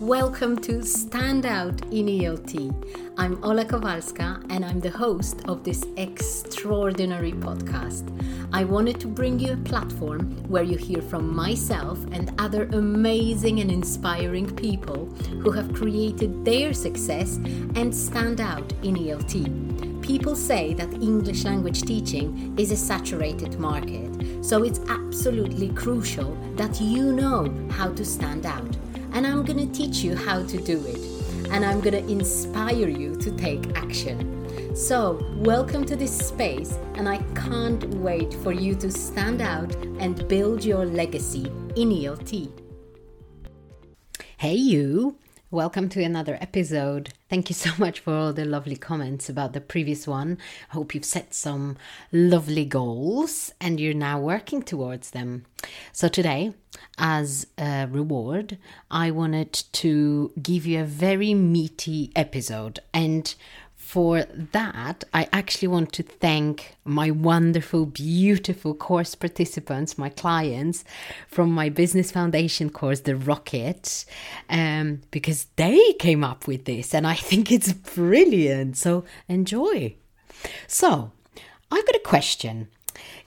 Welcome to Stand Out in ELT. I'm Ola Kowalska and I'm the host of this extraordinary podcast. I wanted to bring you a platform where you hear from myself and other amazing and inspiring people who have created their success and stand out in ELT. People say that English language teaching is a saturated market, so it's absolutely crucial that you know how to stand out and I'm going to teach you how to do it. And I'm going to inspire you to take action. So, welcome to this space, and I can't wait for you to stand out and build your legacy in ELT. Hey, you! Welcome to another episode. Thank you so much for all the lovely comments about the previous one. I hope you've set some lovely goals and you're now working towards them. So, today, as a reward, I wanted to give you a very meaty episode. And for that, I actually want to thank my wonderful, beautiful course participants, my clients from my Business Foundation course, The Rocket, um, because they came up with this and I think it's brilliant. So enjoy. So, I've got a question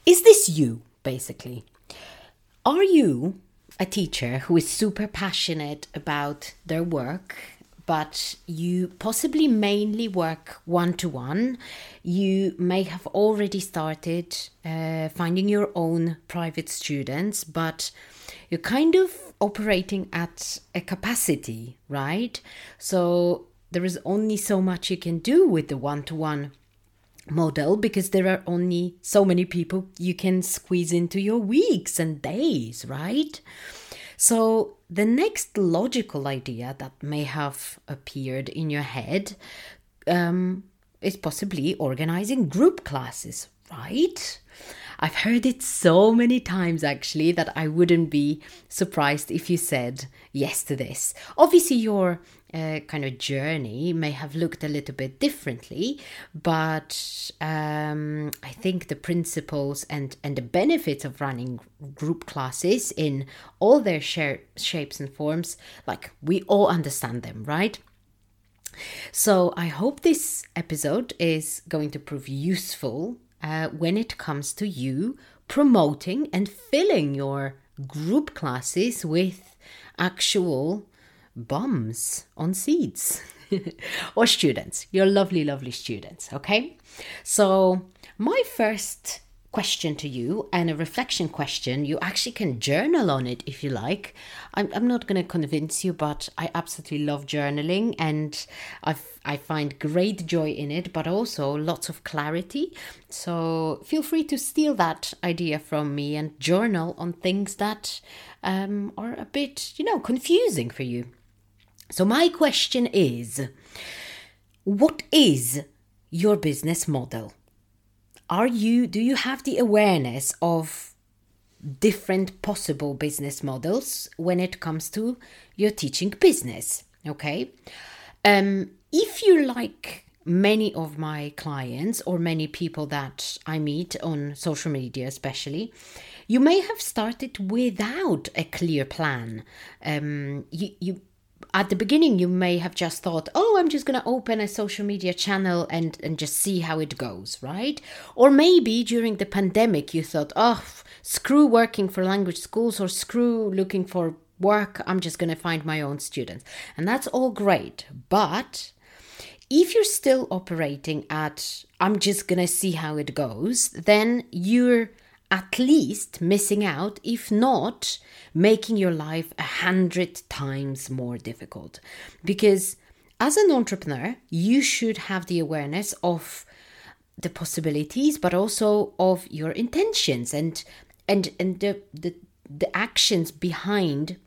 Is this you, basically? Are you a teacher who is super passionate about their work but you possibly mainly work one to one. You may have already started uh, finding your own private students, but you're kind of operating at a capacity, right? So there is only so much you can do with the one to one model because there are only so many people you can squeeze into your weeks and days, right? So, the next logical idea that may have appeared in your head um, is possibly organizing group classes, right? I've heard it so many times actually that I wouldn't be surprised if you said yes to this. Obviously, your uh, kind of journey may have looked a little bit differently, but um, I think the principles and, and the benefits of running group classes in all their share, shapes and forms, like we all understand them, right? So I hope this episode is going to prove useful uh, when it comes to you promoting and filling your group classes with actual bums on seats or students, your lovely, lovely students. Okay. So, my first question to you and a reflection question. You actually can journal on it if you like. I'm, I'm not going to convince you, but I absolutely love journaling and I, I find great joy in it, but also lots of clarity. So feel free to steal that idea from me and journal on things that um, are a bit, you know, confusing for you. So, my question is what is your business model? are you do you have the awareness of different possible business models when it comes to your teaching business? Okay. Um, if you like many of my clients or many people that i meet on social media especially you may have started without a clear plan. Um, you, you at the beginning you may have just thought oh i'm just going to open a social media channel and and just see how it goes right? Or maybe during the pandemic you thought oh screw working for language schools or screw looking for work. I'm just going to find my own students. And that's all great but if you're still operating at i'm just going to see how it goes then you're at least missing out, if not making your life a hundred times more difficult. Because as an entrepreneur, you should have the awareness of the possibilities, but also of your intentions and and and the the, the actions behind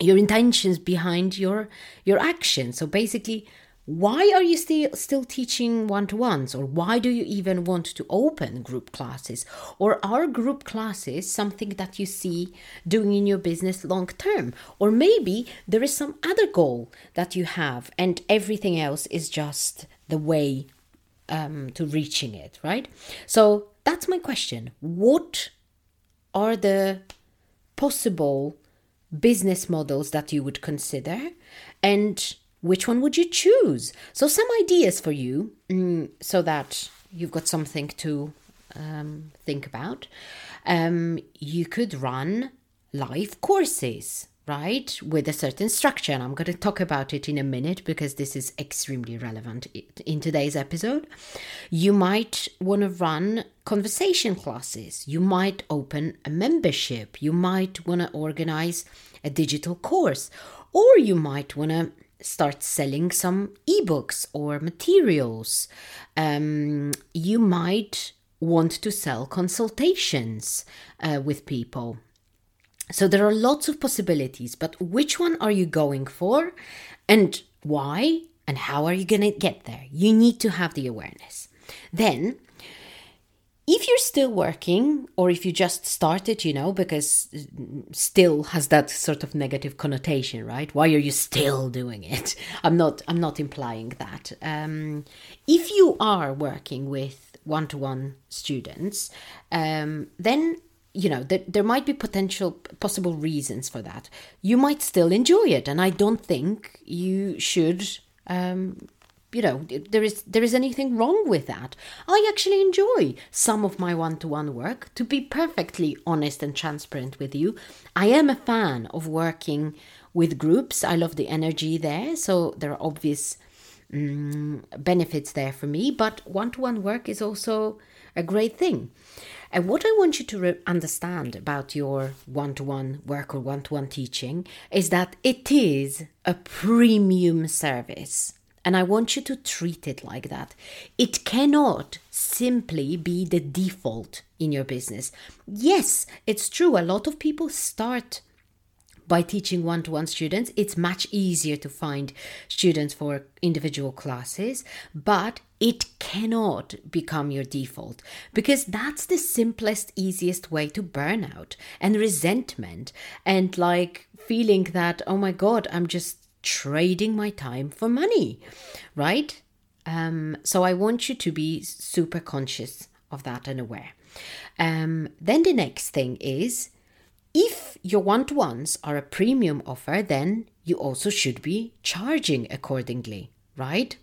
your intentions behind your your actions. So basically why are you still still teaching one-to-ones? Or why do you even want to open group classes? Or are group classes something that you see doing in your business long term? Or maybe there is some other goal that you have and everything else is just the way um, to reaching it right? So that's my question. What are the possible business models that you would consider? And which one would you choose? So, some ideas for you mm, so that you've got something to um, think about. Um, you could run live courses right, with a certain structure. And I'm going to talk about it in a minute because this is extremely relevant in today's episode. You might want to run conversation classes. You might open a membership. You might want to organize a digital course. Or you might want to start selling some ebooks or materials. Um, you might want to sell consultations uh, with people so there are lots of possibilities, but which one are you going for and why and how are you going to get there? You need to have the awareness. Then, if you're still working or if you just started, you know, because still has that sort of negative connotation, right? Why are you still doing it? I'm not I'm not implying that. Um, if you are working with one-to-one students, um, then you know there, there might be potential possible reasons for that you might still enjoy it and i don't think you should um, you know there is there is anything wrong with that. I actually enjoy some of my one-to-one work. To be perfectly honest and transparent with you i am a fan of working with groups. I love the energy there so there are obvious um, benefits there for me but one-to-one work is also a great thing. And what I want you to re- understand about your one to one work or one to one teaching is that it is a premium service. And I want you to treat it like that. It cannot simply be the default in your business. Yes, it's true. A lot of people start by teaching one to one students, it's much easier to find students for individual classes, but it cannot become your default because that's the simplest, easiest way to burnout and resentment and like feeling that, oh my God, I'm just trading my time for money, right? Um, so I want you to be super conscious of that and aware. Um, then the next thing is if your one to ones are a premium offer, then you also should be charging accordingly, right?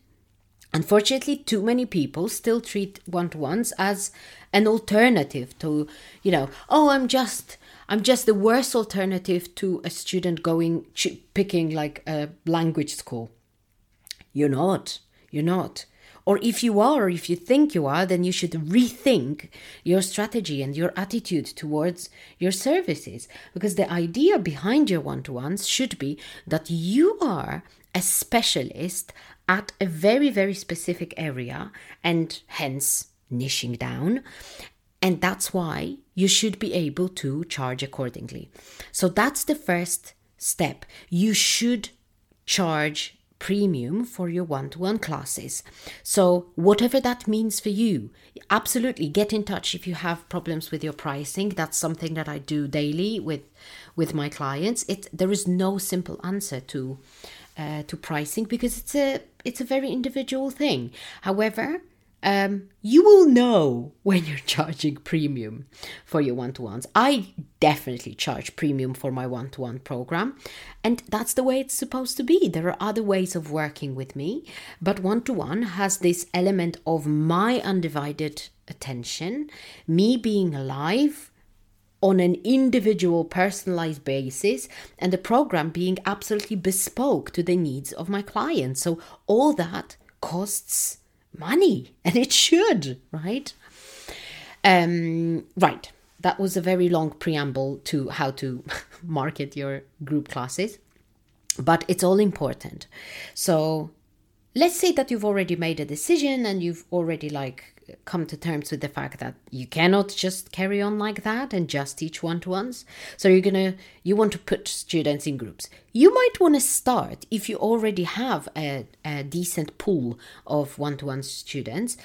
Unfortunately, too many people still treat one to ones as an alternative to, you know, oh, I'm just. I'm just the worst alternative to a student going picking like a language school. You're not. You're not. Or if you are, or if you think you are, then you should rethink your strategy and your attitude towards your services. Because the idea behind your one to ones should be that you are a specialist at a very, very specific area and hence niching down. And that's why you should be able to charge accordingly. So that's the first step. You should charge premium for your one to one classes. So, whatever that means for you, absolutely get in touch if you have problems with your pricing. That's something that I do daily with with my clients. It there is no simple answer to uh, to pricing because it's a it's a very individual thing. However, um, you will know when you're charging premium for your one to ones. I definitely charge premium for my one to one program, and that's the way it's supposed to be. There are other ways of working with me, but one to one has this element of my undivided attention, me being alive on an individual personalized basis and the program being absolutely bespoke to the needs of my clients. So all that costs money, and it should, right? Um, right. That was a very long preamble to how to market your group classes, but it's all important. So let's say that you've already made a decision and you've already like come to terms with the fact that you cannot just carry on like that and just teach one to ones. So you're gonna you want to put students in groups. You might want to start if you already have a, a decent pool of one to one students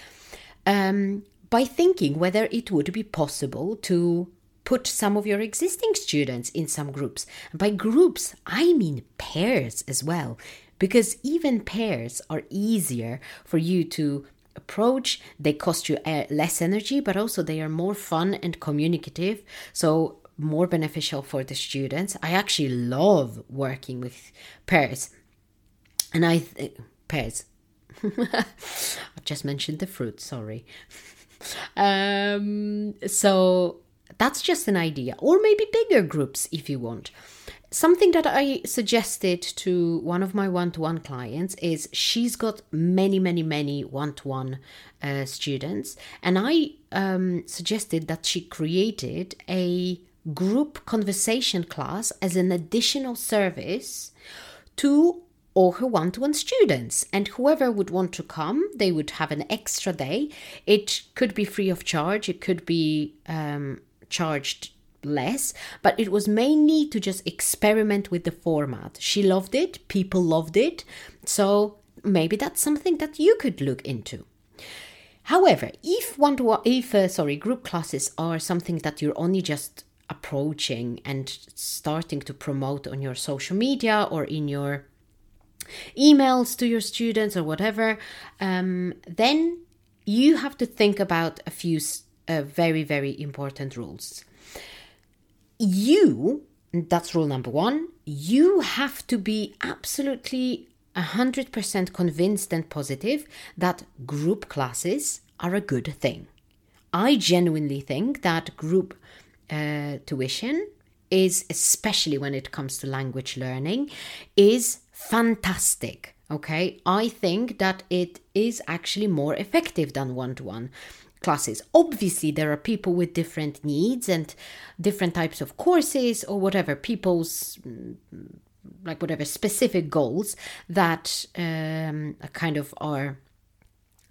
um, by thinking whether it would be possible to put some of your existing students in some groups. By groups, I mean pairs as well, because even pairs are easier for you to approach. They cost you uh, less energy, but also they are more fun and communicative. So more beneficial for the students. I actually love working with pairs. And I, th- pairs. I've just mentioned the fruit, sorry. um, so that's just an idea. Or maybe bigger groups if you want. Something that I suggested to one of my one to one clients is she's got many, many, many one to one students. And I um, suggested that she created a group conversation class as an additional service to all her one to one students. And whoever would want to come, they would have an extra day. It could be free of charge, it could be um, charged less, but it was mainly to just experiment with the format. She loved it, people loved it, so maybe that's something that you could look into. However, if one to one, if uh, sorry, group classes are something that you're only just approaching and starting to promote on your social media or in your emails to your students or whatever, um, then you have to think about a few uh, very, very important rules. You, that's rule number one, you have to be absolutely 100% convinced and positive that group classes are a good thing. I genuinely think that group uh, tuition is, especially when it comes to language learning, is fantastic. Okay, I think that it is actually more effective than one to one classes. Obviously, there are people with different needs and different types of courses or whatever, people's mm, like whatever specific goals that um, kind of are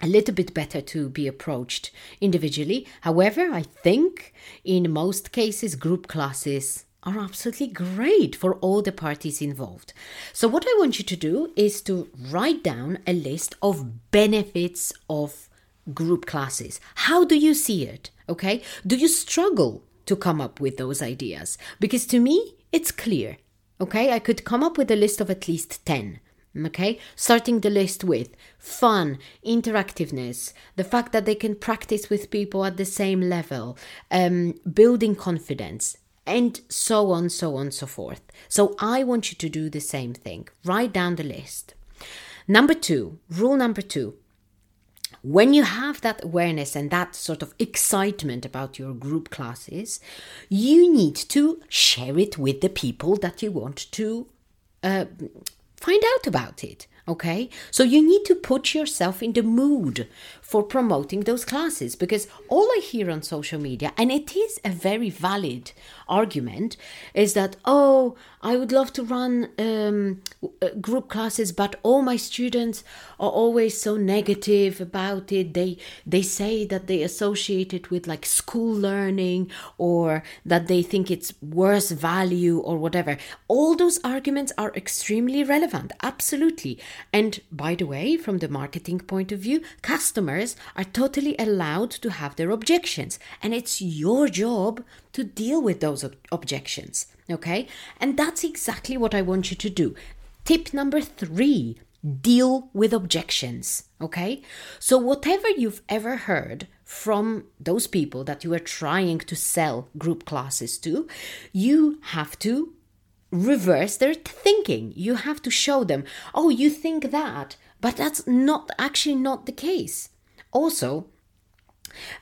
a little bit better to be approached individually. However, I think in most cases, group classes are absolutely great for all the parties involved. So, what I want you to do is to write down a list of benefits of group classes. How do you see it? Okay. Do you struggle to come up with those ideas? Because to me, it's clear. Okay. I could come up with a list of at least 10. Okay, starting the list with fun, interactiveness, the fact that they can practice with people at the same level, um, building confidence, and so on, so on, so forth. So I want you to do the same thing. Write down the list. Number two, rule number two. When you have that awareness and that sort of excitement about your group classes, you need to share it with the people that you want to uh, find out about it. Okay, so you need to put yourself in the mood for promoting those classes because all I hear on social media, and it is a very valid argument, is that, oh, I would love to run um, uh, group classes, but all my students are always so negative about it. They, they say that they associate it with like school learning or that they think it's worse value or whatever. All those arguments are extremely relevant, absolutely. And by the way, from the marketing point of view, customers are totally allowed to have their objections, and it's your job to deal with those ob- objections. Okay? And that's exactly what I want you to do. Tip number three deal with objections. Okay? So, whatever you've ever heard from those people that you are trying to sell group classes to, you have to reverse their thinking. You have to show them, oh, you think that, but that's not actually not the case. Also,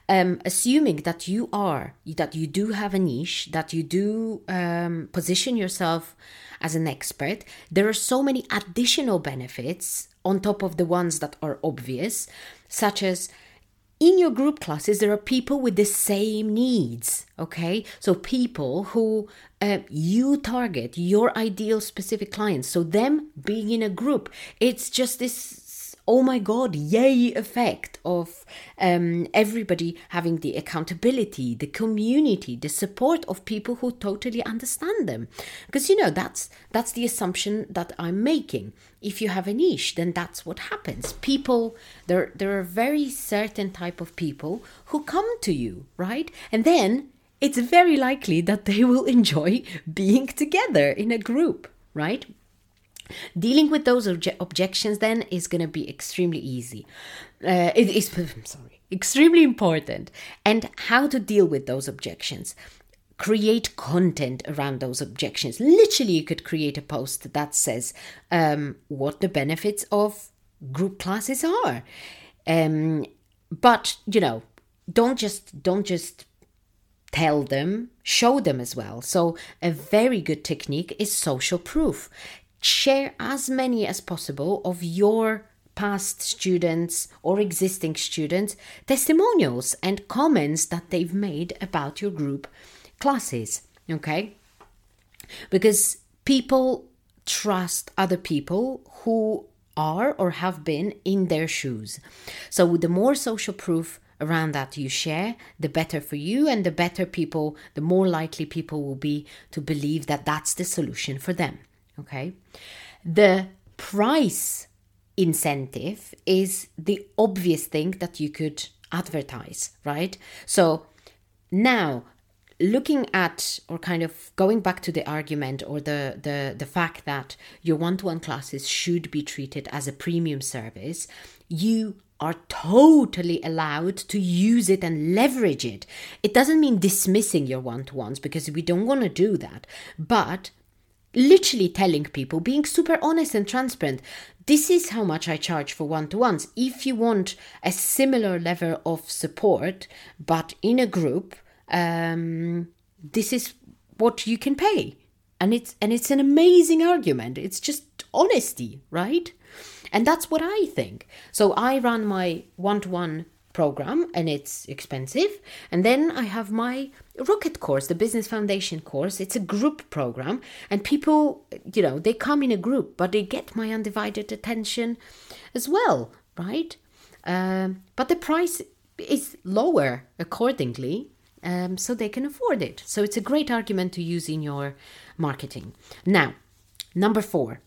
um, assuming that you are that you do have a niche that you do um, position yourself as an expert there are so many additional benefits on top of the ones that are obvious such as in your group classes there are people with the same needs okay? So people who uh, you target your ideal specific clients. So them being in a group it's just this oh my god, yay effect of um, everybody having the accountability, the community, the support of people who totally understand them. Because you know that's that's the assumption that I'm making. If you have a niche, then that's what happens. People there there are very certain type of people who come to you, right? And then it's very likely that they will enjoy being together in a group, right? Dealing with those obje- objections then is going to be extremely easy. Uh, it is sorry, extremely important. And how to deal with those objections. create content around those objections. Literally, you could create a post that says um, what the benefits of group classes are. Um, but you know, don't just don't just tell them, show them as well. So a very good technique is social proof. Share as many as possible of your past students or existing students testimonials and comments that they've made about your group classes okay? Because people trust other people who are or have been in their shoes. So the more social proof around that you share the better for you and the better people the more likely people will be to believe that that's the solution for them okay the price incentive is the obvious thing that you could advertise, right? So now looking at or kind of going back to the argument or the the the fact that your one-to-one classes should be treated as a premium service you are totally allowed to use it and leverage it it doesn't mean dismissing your one-to-ones because we don't want to do that but literally telling people, being super honest and transparent. This is how much I charge for one to ones. If you want a similar level of support, but in a group, um, this is what you can pay. And it's and it's an amazing argument. It's just honesty, right? And that's what I think. So I run my one to one program and it's expensive. And then I have my Rocket course, the Business Foundation course. It's a group program, and people, you know, they come in a group, but they get my undivided attention as well, right? Um, but the price is lower accordingly, um, so they can afford it. So it's a great argument to use in your marketing. Now, number four,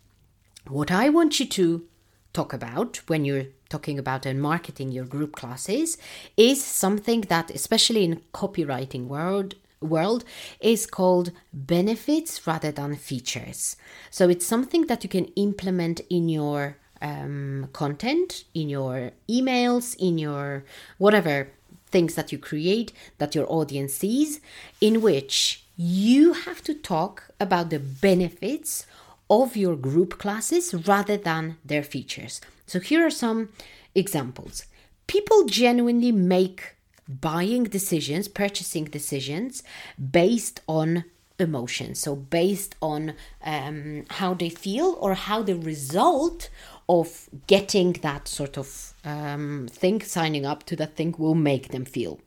what I want you to talk about when you're talking about and marketing your group classes is something that especially in copywriting world world is called benefits rather than features so it's something that you can implement in your um, content in your emails in your whatever things that you create that your audience sees in which you have to talk about the benefits of your group classes rather than their features. So here are some examples. People genuinely make buying decisions, purchasing decisions based on emotions. So based on um, how they feel or how the result of getting that sort of um, thing, signing up to that thing, will make them feel.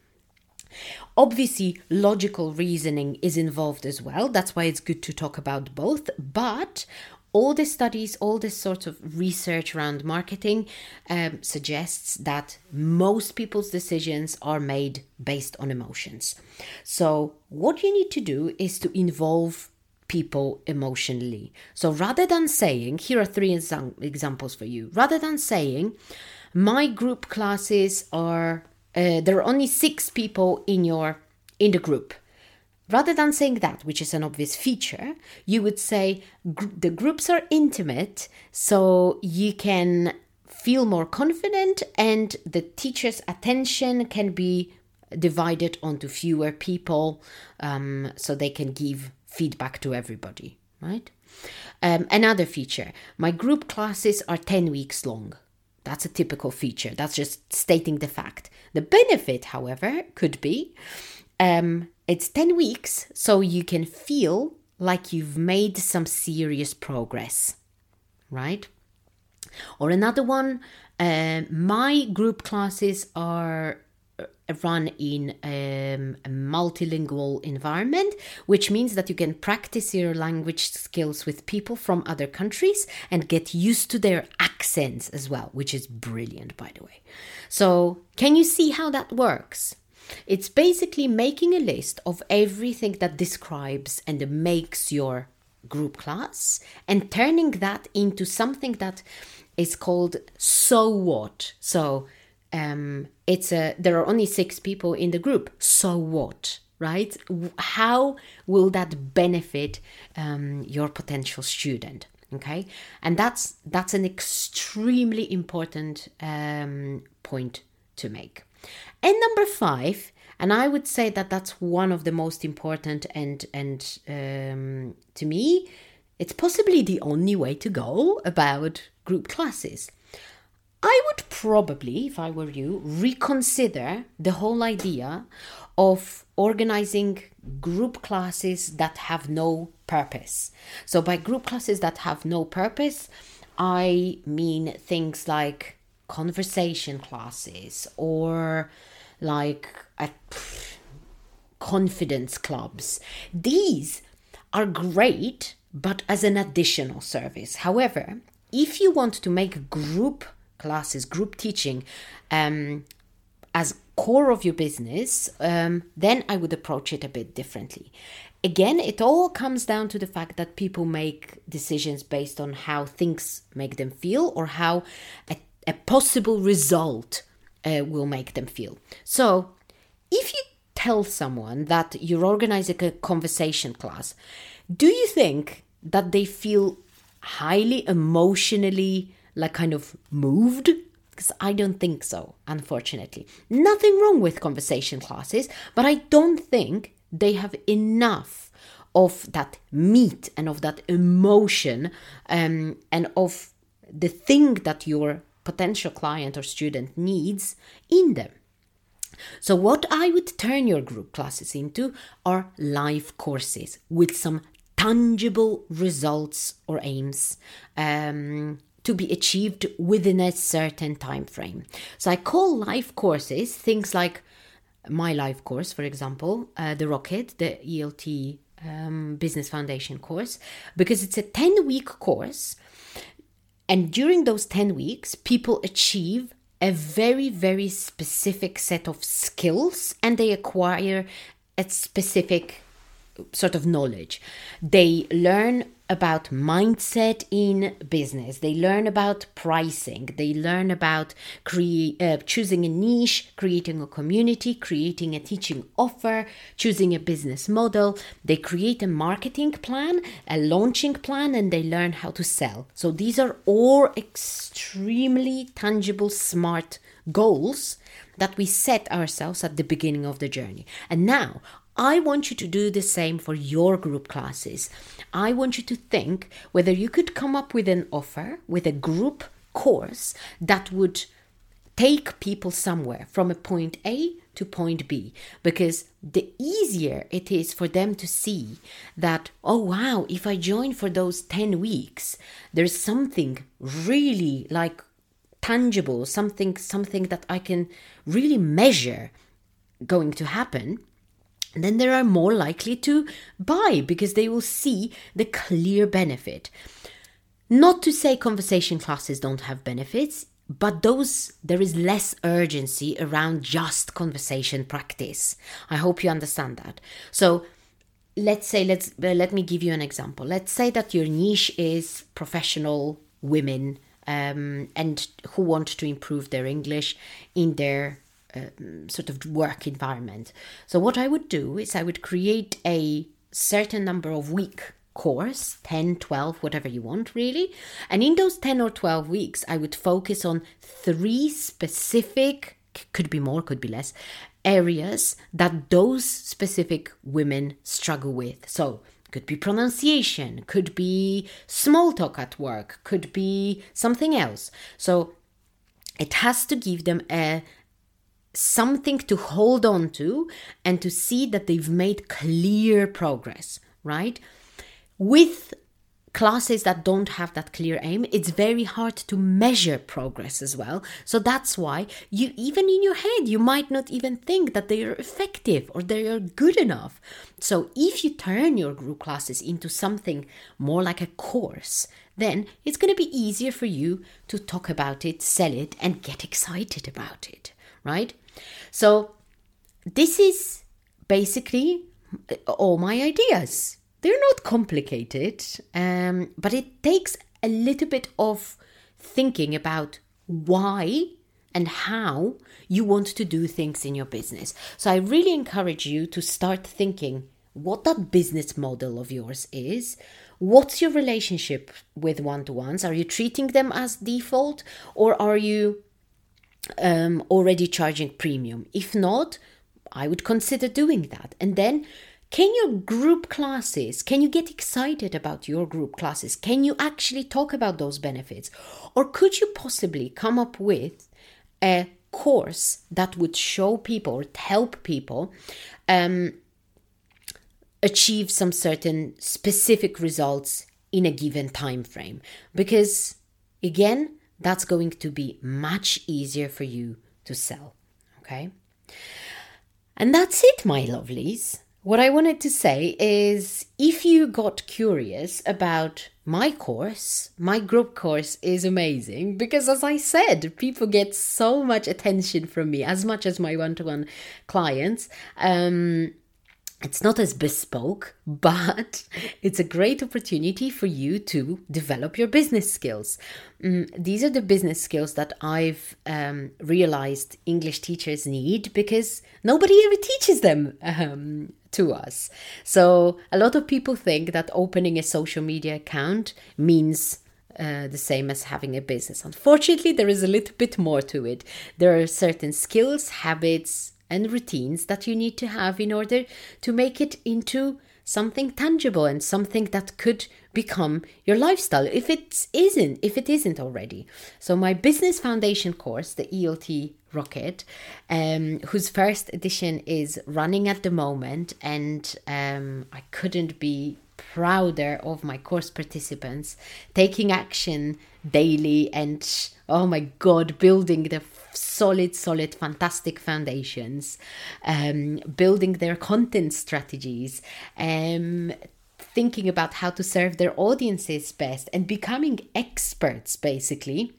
Obviously, logical reasoning is involved as well. That's why it's good to talk about both. But all the studies, all this sort of research around marketing um, suggests that most people's decisions are made based on emotions. So, what you need to do is to involve people emotionally. So, rather than saying, here are three examples for you, rather than saying, my group classes are uh, there are only six people in your in the group rather than saying that which is an obvious feature you would say the groups are intimate so you can feel more confident and the teacher's attention can be divided onto fewer people um, so they can give feedback to everybody right um, another feature my group classes are 10 weeks long that's a typical feature. That's just stating the fact. The benefit, however, could be um, it's 10 weeks, so you can feel like you've made some serious progress, right? Or another one, uh, my group classes are run in um, a multilingual environment, which means that you can practice your language skills with people from other countries and get used to their accents as well, which is brilliant, by the way. So, can you see how that works? It's basically making a list of everything that describes and makes your group class and turning that into something that is called so what. So, um, it's a there are only six people in the group. So what? Right? How will that benefit um, your potential student? Okay, and that's that's an extremely important um, point to make. And number five, and I would say that that's one of the most important and and um, to me, it's possibly the only way to go about group classes. I would probably, if I were you, reconsider the whole idea of organizing group classes that have no purpose. So, by group classes that have no purpose, I mean things like conversation classes or like a, confidence clubs. These are great, but as an additional service. However, if you want to make group classes, group teaching, um, as core of your business, um, then I would approach it a bit differently. Again, it all comes down to the fact that people make decisions based on how things make them feel or how a, a possible result uh, will make them feel. So, if you tell someone that you're organizing a conversation class, do you think that they feel highly emotionally, like kind of moved because I don't think so, unfortunately. Nothing wrong with conversation classes, but I don't think they have enough of that meat and of that emotion um, and of the thing that your potential client or student needs in them. So, what I would turn your group classes into are live courses with some tangible results or aims. Um, to be achieved within a certain time frame. So I call live courses things like my live course, for example, uh, the Rocket, the ELT um, Business Foundation course, because it's a 10 week course. And during those 10 weeks, people achieve a very, very specific set of skills and they acquire a specific sort of knowledge. They learn about mindset in business. They learn about pricing. They learn about cre- uh, choosing a niche, creating a community, creating a teaching offer, choosing a business model. They create a marketing plan, a launching plan, and they learn how to sell. So these are all extremely tangible, smart goals that we set ourselves at the beginning of the journey. And now I want you to do the same for your group classes. I want you to think whether you could come up with an offer, with a group course that would take people somewhere from a point A to point B. Because the easier it is for them to see that, oh wow, if I join for those 10 weeks, there's something really like tangible, something something that I can really measure going to happen then they are more likely to buy because they will see the clear benefit. Not to say conversation classes don't have benefits, but those there is less urgency around just conversation practice. I hope you understand that. So let's say let's uh, let me give you an example. Let's say that your niche is professional women um, and who want to improve their English in their um, sort of work environment. So what I would do is I would create a certain number of week course 10 12 whatever you want really. And in those 10 or 12 weeks i would focus on three specific could be more could be less areas that those specific women struggle with. So could be pronunciation could be small talk at work could be something else. So it has to give them a something to hold on to and to see that they've made clear progress, right? With classes that don't have that clear aim, it's very hard to measure progress as well. So that's why you, even in your head, you might not even think that they are effective or they are good enough. So if you turn your group classes into something more like a course, then it's going to be easier for you to talk about it, sell it, and get excited about it, right? So, this is basically all my ideas. They're not complicated, um, but it takes a little bit of thinking about why and how you want to do things in your business. So, I really encourage you to start thinking what that business model of yours is. What's your relationship with one to ones? Are you treating them as default or are you um, already charging premium. If not, I would consider doing that. And then can your group classes, can you get excited about your group classes? Can you actually talk about those benefits? Or could you possibly come up with a course that would show people, help people um, achieve some certain specific results in a given time frame? Because again, that's going to be much easier for you to sell. Okay? And that's it, my lovelies. What I wanted to say is if you got curious about my course, my group course is amazing because, as I said, people get so much attention from me, as much as my one to one clients. Um, it's not as bespoke, but it's a great opportunity for you to develop your business skills. Mm, these are the business skills that I've um, realized English teachers need because nobody ever teaches them um, to us. So, a lot of people think that opening a social media account means uh, the same as having a business. Unfortunately, there is a little bit more to it. There are certain skills, habits, and routines that you need to have in order to make it into something tangible and something that could become your lifestyle if it isn't if it isn't already. So my business foundation course the ELT rocket um, whose first edition is running at the moment and um, i couldn't be prouder of my course participants taking action daily and oh my god building the solid solid fantastic foundations um, building their content strategies um, thinking about how to serve their audiences best and becoming experts basically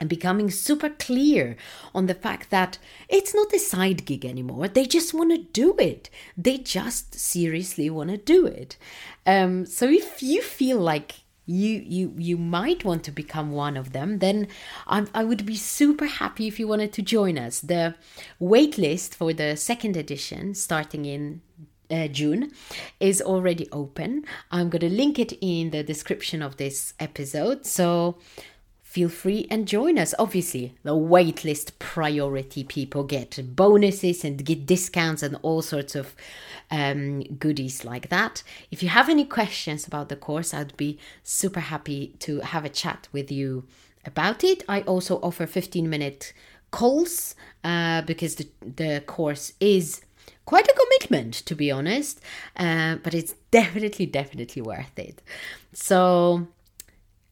and becoming super clear on the fact that it's not a side gig anymore. They just want to do it. They just seriously want to do it. Um, so if you feel like you you you might want to become one of them then I, I would be super happy if you wanted to join us the wait list for the second edition starting in uh, June is already open. I'm going to link it in the description of this episode. So feel free and join us. Obviously, the waitlist priority people get bonuses and get discounts and all sorts of um, goodies like that. If you have any questions about the course, I'd be super happy to have a chat with you about it. I also offer 15 minute calls uh, because the, the course is quite a commitment to be honest uh, but it's definitely definitely worth it so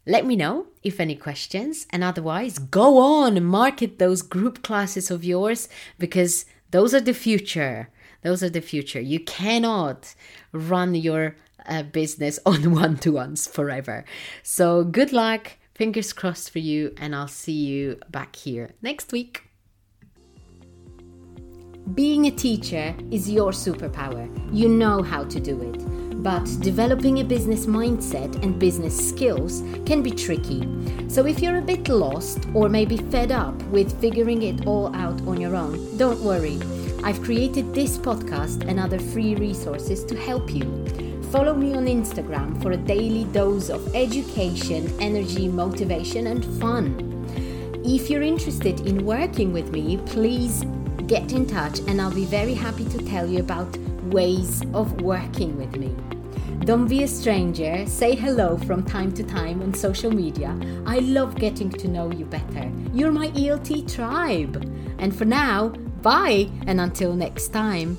let me know if any questions, and otherwise, go on, and market those group classes of yours because those are the future. Those are the future. You cannot run your uh, business on one to ones forever. So, good luck, fingers crossed for you, and I'll see you back here next week. Being a teacher is your superpower. You know how to do it but developing a business mindset and business skills can be tricky. So if you're a bit lost or maybe fed up with figuring it all out on your own, don't worry. I've created this podcast and other free resources to help you. Follow me on Instagram for a daily dose of education, energy, motivation, and fun. If you're interested in working with me, please get in touch and I'll be very happy to tell you about ways of working with me. Don't be a stranger, say hello from time to time on social media. I love getting to know you better. You're my ELT tribe. And for now, bye, and until next time.